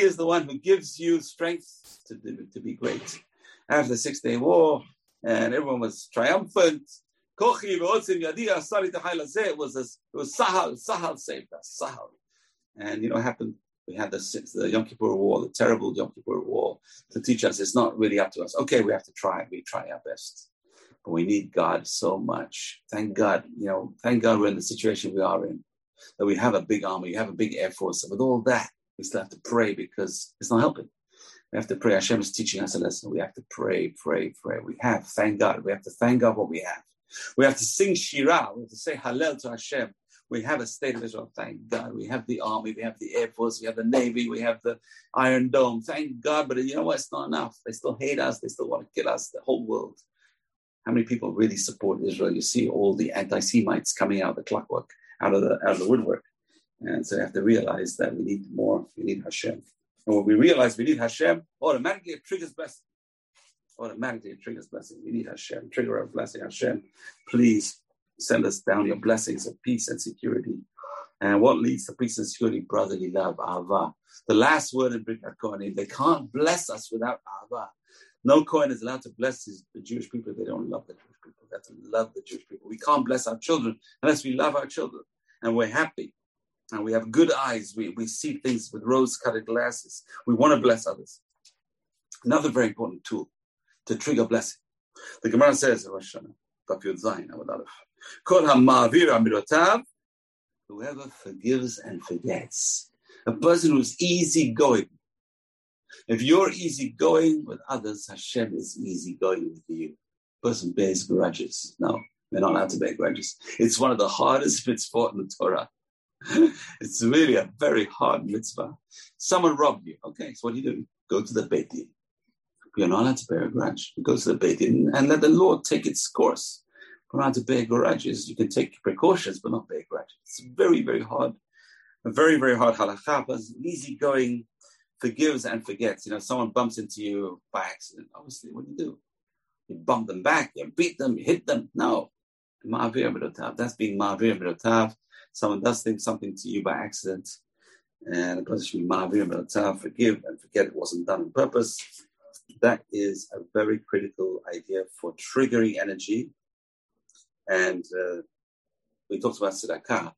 is the one who gives you strength to, to be great. After the Six Day War, and everyone was triumphant. It was, it was Tzahal, Tzahal saved us, Tzahal. And you know what happened? We had the, the Yom Kippur War, the terrible Yom Kippur War, to teach us it's not really up to us. Okay, we have to try. We try our best. But we need God so much. Thank God, you know, thank God we're in the situation we are in that we have a big army, we have a big air force. And with all that, we still have to pray because it's not helping. We have to pray. Hashem is teaching us a lesson. We have to pray, pray, pray. We have, thank God. We have to thank God what we have. We have to sing Shirah. We have to say Hallel to Hashem. We have a state of Israel. Thank God. We have the army. We have the air force. We have the navy. We have the Iron Dome. Thank God. But you know what? It's not enough. They still hate us. They still want to kill us. The whole world. How many people really support Israel? You see all the anti-Semites coming out of the clockwork, out of the out of the woodwork. And so you have to realize that we need more. We need Hashem. And when we realize we need Hashem, automatically it triggers blessing. Automatically it triggers blessing. We need Hashem. Trigger our blessing. Hashem, please send us down your blessings of peace and security. And what leads to peace and security? Brotherly love, Ava. The last word in Birkat Kohanim, they can't bless us without Ava. No Kohen is allowed to bless his, the Jewish people. They don't love the Jewish people. They have to love the Jewish people. We can't bless our children unless we love our children and we're happy and we have good eyes. We, we see things with rose-colored glasses. We want to bless others. Another very important tool to trigger blessing. The Gemara says, Rosh Hashanah, Whoever forgives and forgets, a person who's easygoing. If you're easygoing with others, Hashem is easygoing with you. Person bears grudges. No, we're not allowed to bear grudges. It's one of the hardest mitzvot in the Torah. it's really a very hard mitzvah. Someone robbed you. Okay, so what do you do? Go to the Beit Din. You're not allowed to bear a grudge. You go to the Beit Din and let the law take its course. Around to bear grudges, you can take precautions, but not bear grudges. It's very, very hard. A very, very hard halakha, but easygoing forgives and forgets. You know, someone bumps into you by accident. Obviously, what do you do? You bump them back, you beat them, you hit them. No. That's being Ma'avir Midotav. Someone does think something to you by accident, and a person should be Ma'avir Midotav, forgive and forget it wasn't done on purpose. That is a very critical idea for triggering energy and uh, we talked about tzedakah,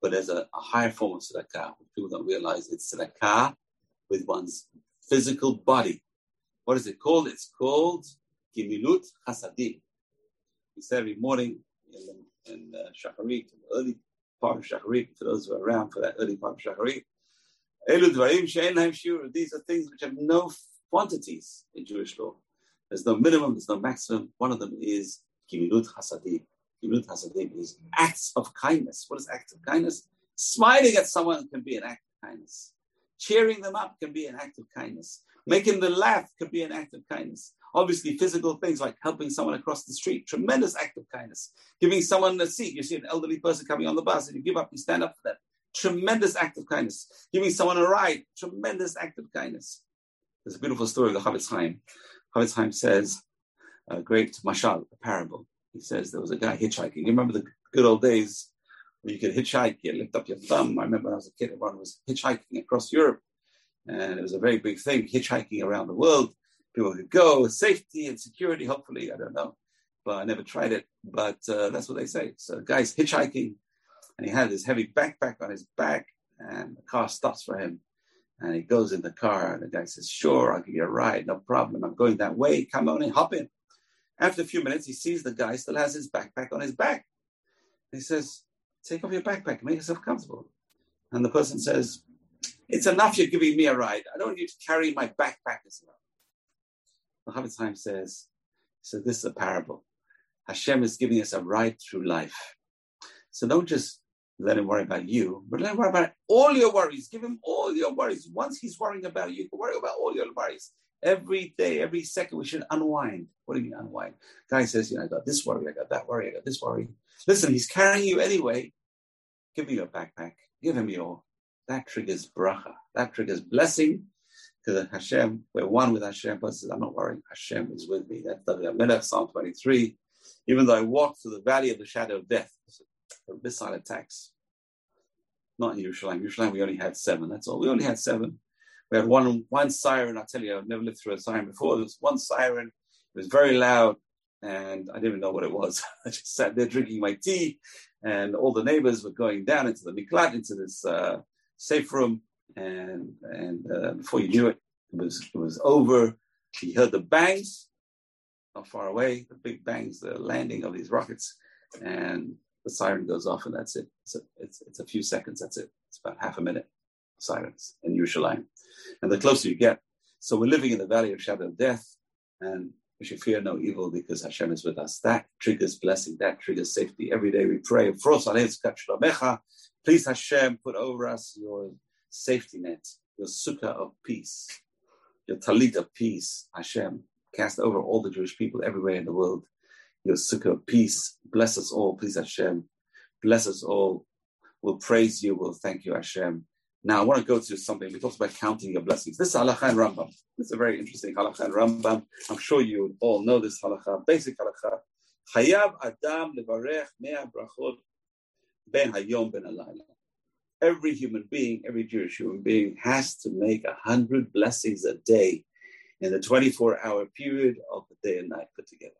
but there's a, a higher form of tzedakah. People don't realize it's tzedakah with one's physical body. What is it called? It's called gimilut chasadim. Say every morning in, in Shacharit, early part of Shacharit, for those who are around for that early part of Shacharit, these are things which have no quantities in Jewish law. There's no minimum, there's no maximum. One of them is Gimilut Hasadim. Gimilut Hasadim is acts of kindness. What is acts of kindness? Smiling at someone can be an act of kindness. Cheering them up can be an act of kindness. Making them laugh can be an act of kindness. Obviously, physical things like helping someone across the street, tremendous act of kindness. Giving someone a seat. You see an elderly person coming on the bus and you give up, you stand up for them. Tremendous act of kindness. Giving someone a ride, tremendous act of kindness. There's a beautiful story of the Chofetz Chaim. Chofetz Chaim says, a great mashal, a parable. He says there was a guy hitchhiking. You remember the good old days you could hitchhike, you lift up your thumb. I remember when I was a kid, everyone was hitchhiking across Europe, and it was a very big thing, hitchhiking around the world. People could go safety and security, hopefully, I don't know. But I never tried it, but uh, that's what they say. So guy's hitchhiking, and he had this heavy backpack on his back, and the car stops for him. And he goes in the car, and the guy says, Sure, I'll give you a ride, no problem. I'm going that way. Come on and hop in. After a few minutes, he sees the guy still has his backpack on his back. He says, Take off your backpack, make yourself comfortable. And the person says, It's enough you're giving me a ride. I don't want you to carry my backpack as well. The Chaim says, So this is a parable. Hashem is giving us a ride through life. So don't just let him worry about you, but let him worry about all your worries. Give him all your worries. Once he's worrying about you, worry about all your worries. Every day, every second, we should unwind. What do you mean unwind? Guy says, you know, I got this worry, I got that worry, I got this worry. Listen, he's carrying you anyway. Give me your backpack. Give him your. That triggers bracha. That triggers blessing. Because Hashem, we're one with Hashem. But says, I'm not worrying. Hashem is with me. That's David Melech, Psalm 23. Even though I walk through the valley of the shadow of death, missile attacks. Not in Yerushalayim. Yerushalayim, we only had seven. That's all. We only had seven. We had one one siren. I tell you, I've never lived through a siren before. There was one siren. It was very loud, and I didn't even know what it was. I just sat there drinking my tea, and all the neighbors were going down into the miklat, into this uh, safe room, and and uh, before you knew it, it was it was over. He heard the bangs, not far away, the big bangs, the landing of these rockets, and the siren goes off and that's it. It's a, it's, it's a few seconds, that's it. It's about half a minute silence in Yerushalayim. And the closer you get. So we're living in the valley of shadow of death, and we should fear no evil because Hashem is with us. That triggers blessing, that triggers safety. Every day we pray, please Hashem, put over us your safety net, your sukkah of peace, your talit of peace, Hashem. Cast over all the Jewish people everywhere in the world. Your sukkah of peace. Bless us all, please Hashem. Bless us all. We'll praise you. We'll thank you, Hashem. Now, I want to go to something. We talked about counting your blessings. This is Halacha and Rambam. This is a very interesting Halacha and Rambam. I'm sure you all know this Halacha, basic Halacha. Chayav Adam levarech mea brachot ben hayom ben alayla. Every human being, every Jewish human being has to make a hundred blessings a day in the 24-hour period of the day and night put together.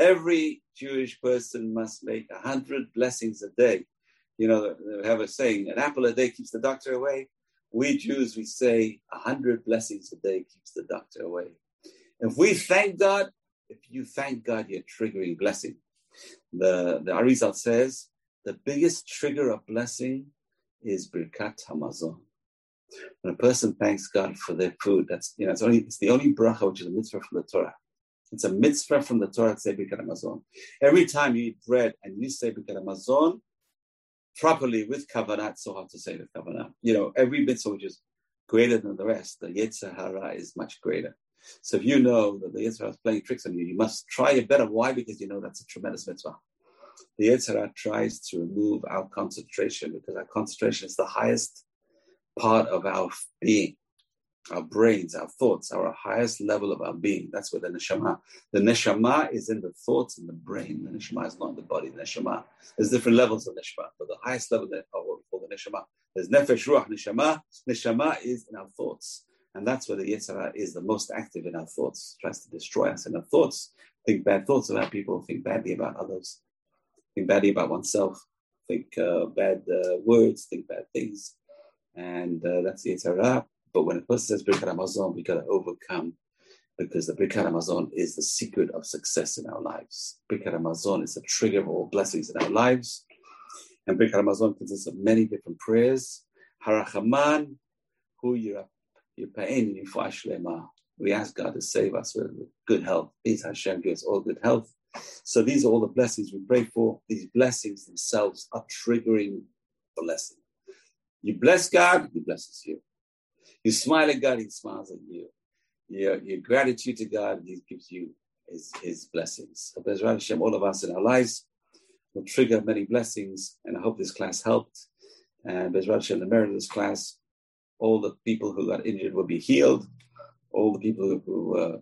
Every Jewish person must make a hundred blessings a day you know, they have a saying, an apple a day keeps the doctor away. We Jews, we say a hundred blessings a day keeps the doctor away. If we thank God, if you thank God, you're triggering blessing. The, the Arizal says, the biggest trigger of blessing is Birkat Hamazon. When a person thanks God for their food, that's you know, it's only it's the only bracha which is a mitzvah from the Torah. It's a mitzvah from the Torah to say Birkat Hamazon. Every time you eat bread and you say Birkat Hamazon, properly with kavanah, so hard to say with kavanah. You know, every mitzvah which is greater than the rest, the Yetzer Hara is much greater. So if you know that the Yetzer is playing tricks on you, you must try it better. Why? Because you know that's a tremendous mitzvah. The Yetzer Hara tries to remove our concentration because our concentration is the highest part of our being our brains, our thoughts, our highest level of our being. That's where the neshama. The neshama is in the thoughts and the brain. The neshama is not in the body. The neshama. There's different levels of neshama, but the highest level of for the neshama. There's nefesh, ruach, neshama. Neshama is in our thoughts, and that's where the yetzer hara is the most active in our thoughts. Tries to destroy us in our thoughts. Think bad thoughts about people. Think badly about others. Think badly about oneself. Think uh, bad uh, words. Think bad things, and uh, that's the yetzer hara but when a person says Birkat Hamazon, we got to overcome because the Birkat Hamazon is the secret of success in our lives. Birkat Hamazon is a trigger of all blessings in our lives. And Birkat Hamazon consists of many different prayers. Harachaman, Hu Yirpain Lema. We ask God to save us with good health. Please Hashem give us all good health. So these are all the blessings we pray for. These blessings themselves are triggering the blessing. You bless God, He blesses you. You smile at God, He smiles at you. Your, your gratitude to God, He gives you His, his blessings. Bezrat Hashem, all of us in our lives will trigger many blessings, and I hope this class helped. And Bezrat Hashem, the merit of this class, all the people who got injured will be healed. All the people who, who uh,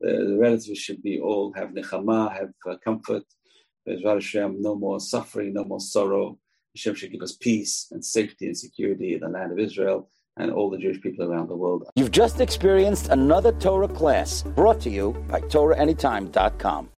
the, the, relatives should be all have nechama, have uh, comfort. Bezrat Hashem, no more suffering, no more sorrow. Hashem should give us peace and safety and security in the land of Israel and all the Jewish people around the world. You've just experienced another Torah class brought to you by TorahAnytime.com.